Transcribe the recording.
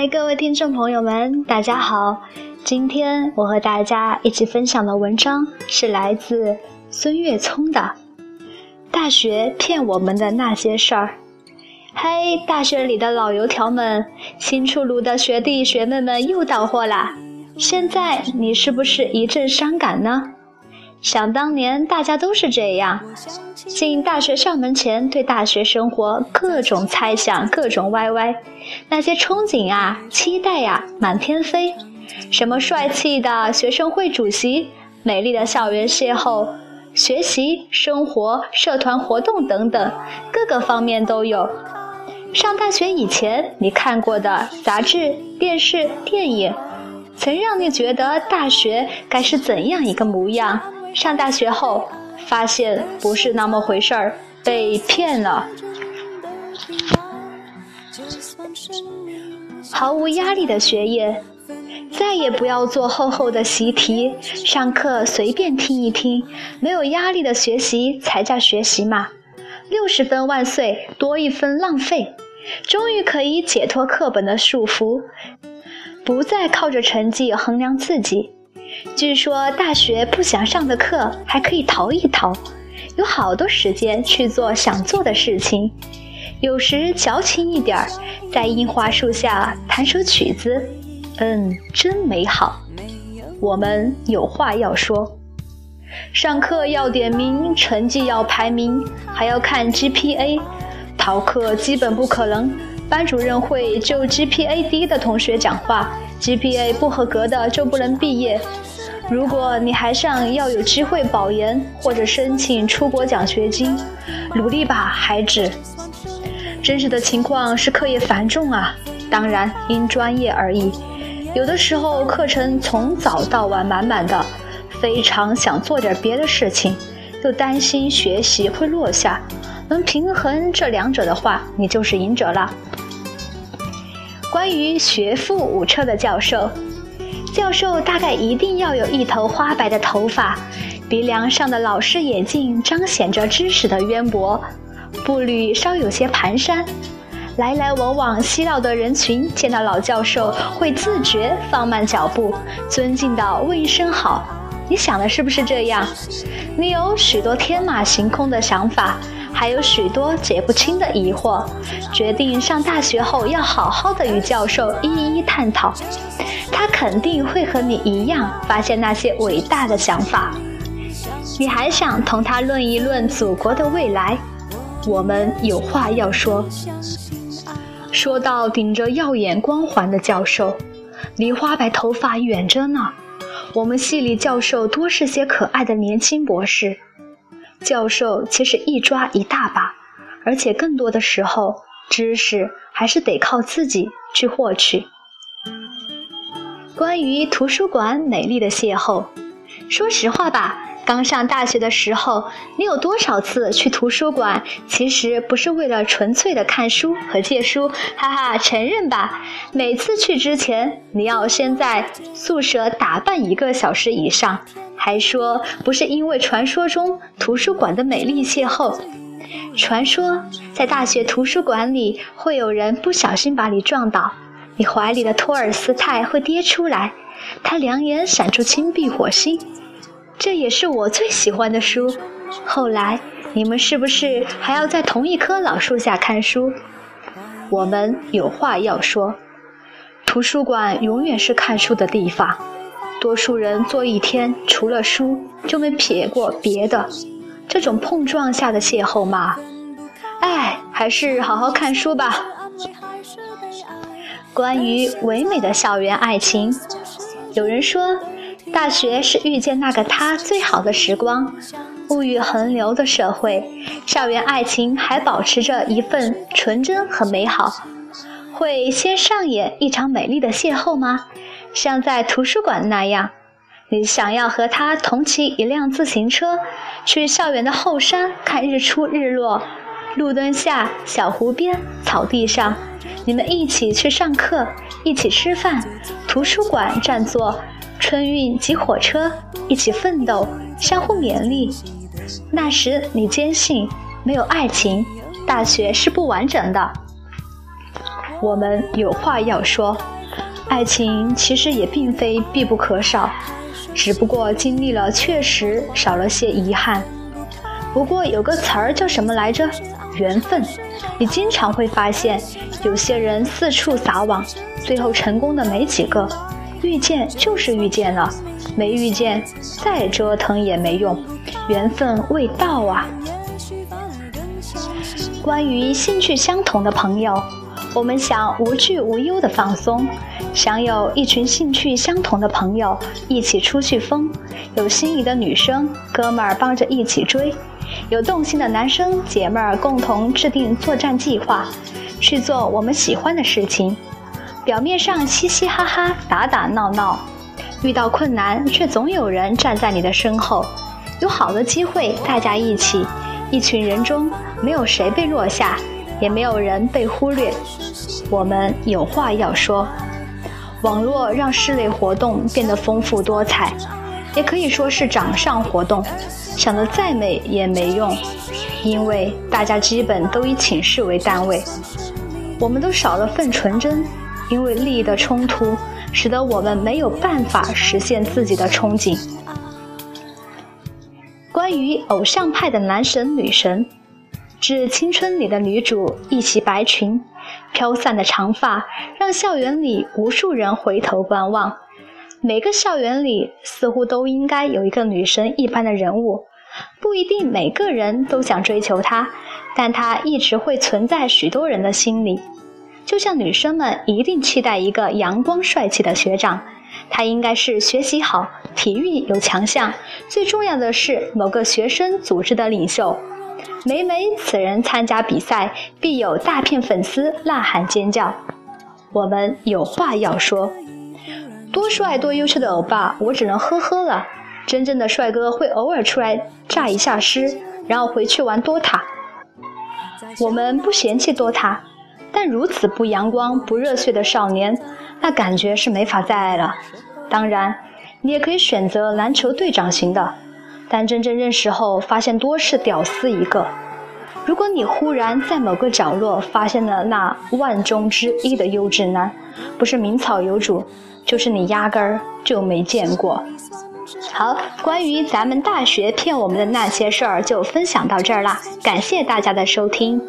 嗨，各位听众朋友们，大家好！今天我和大家一起分享的文章是来自孙月聪的《大学骗我们的那些事儿》。嘿，大学里的老油条们，新出炉的学弟学妹们又到货啦！现在你是不是一阵伤感呢？想当年，大家都是这样，进大学校门前，对大学生活各种猜想，各种歪歪，那些憧憬啊，期待呀，满天飞。什么帅气的学生会主席，美丽的校园邂逅，学习、生活、社团活动等等，各个方面都有。上大学以前，你看过的杂志、电视、电影，曾让你觉得大学该是怎样一个模样？上大学后，发现不是那么回事儿，被骗了。毫无压力的学业，再也不要做厚厚的习题，上课随便听一听，没有压力的学习才叫学习嘛！六十分万岁，多一分浪费。终于可以解脱课本的束缚，不再靠着成绩衡量自己。据说大学不想上的课还可以逃一逃，有好多时间去做想做的事情。有时矫情一点儿，在樱花树下弹首曲子，嗯，真美好。我们有话要说：上课要点名，成绩要排名，还要看 GPA，逃课基本不可能。班主任会就 GPA 低的同学讲话，GPA 不合格的就不能毕业。如果你还想要有机会保研或者申请出国奖学金，努力吧，孩子。真实的情况是课业繁重啊，当然因专业而异。有的时候课程从早到晚满满的，非常想做点别的事情，又担心学习会落下。能平衡这两者的话，你就是赢者了。关于学富五车的教授。教授大概一定要有一头花白的头发，鼻梁上的老式眼镜彰显着知识的渊博，步履稍有些蹒跚。来来往往嬉闹的人群见到老教授会自觉放慢脚步，尊敬地问一声好。你想的是不是这样？你有许多天马行空的想法。还有许多解不清的疑惑，决定上大学后要好好的与教授一一探讨。他肯定会和你一样发现那些伟大的想法。你还想同他论一论祖国的未来？我们有话要说。说到顶着耀眼光环的教授，离花白头发远着呢。我们系里教授多是些可爱的年轻博士。教授其实一抓一大把，而且更多的时候，知识还是得靠自己去获取。关于图书馆美丽的邂逅，说实话吧，刚上大学的时候，你有多少次去图书馆？其实不是为了纯粹的看书和借书，哈哈，承认吧。每次去之前，你要先在宿舍打扮一个小时以上。还说不是因为传说中图书馆的美丽邂逅，传说在大学图书馆里会有人不小心把你撞倒，你怀里的托尔斯泰会跌出来，他两眼闪出金碧火星，这也是我最喜欢的书。后来你们是不是还要在同一棵老树下看书？我们有话要说，图书馆永远是看书的地方。多数人坐一天，除了书就没撇过别的。这种碰撞下的邂逅嘛，哎，还是好好看书吧。关于唯美的校园爱情，有人说，大学是遇见那个他最好的时光。物欲横流的社会，校园爱情还保持着一份纯真和美好。会先上演一场美丽的邂逅吗？像在图书馆那样，你想要和他同骑一辆自行车，去校园的后山看日出日落，路灯下、小湖边、草地上，你们一起去上课，一起吃饭，图书馆占座，春运挤火车，一起奋斗，相互勉励。那时你坚信，没有爱情，大学是不完整的。我们有话要说。爱情其实也并非必不可少，只不过经历了确实少了些遗憾。不过有个词儿叫什么来着？缘分。你经常会发现，有些人四处撒网，最后成功的没几个。遇见就是遇见了，没遇见，再折腾也没用，缘分未到啊。关于兴趣相同的朋友，我们想无惧无忧的放松，想有一群兴趣相同的朋友一起出去疯，有心仪的女生哥们儿帮着一起追。有动心的男生姐妹儿共同制定作战计划，去做我们喜欢的事情。表面上嘻嘻哈哈、打打闹闹，遇到困难却总有人站在你的身后。有好的机会，大家一起，一群人中没有谁被落下，也没有人被忽略。我们有话要说。网络让室内活动变得丰富多彩，也可以说是掌上活动。想得再美也没用，因为大家基本都以寝室为单位，我们都少了份纯真，因为利益的冲突，使得我们没有办法实现自己的憧憬。关于偶像派的男神女神，致青春里的女主一袭白裙，飘散的长发让校园里无数人回头观望。每个校园里似乎都应该有一个女神一般的人物。不一定每个人都想追求她，但她一直会存在许多人的心里。就像女生们一定期待一个阳光帅气的学长，他应该是学习好、体育有强项，最重要的是某个学生组织的领袖。每每此人参加比赛，必有大片粉丝呐喊尖叫。我们有话要说，多帅多优秀的欧巴，我只能呵呵了。真正的帅哥会偶尔出来诈一下尸，然后回去玩 DOTA。我们不嫌弃 DOTA，但如此不阳光、不热血的少年，那感觉是没法再爱了。当然，你也可以选择篮球队长型的，但真正认识后发现多是屌丝一个。如果你忽然在某个角落发现了那万中之一的优质男，不是名草有主，就是你压根儿就没见过。好，关于咱们大学骗我们的那些事儿就分享到这儿啦，感谢大家的收听。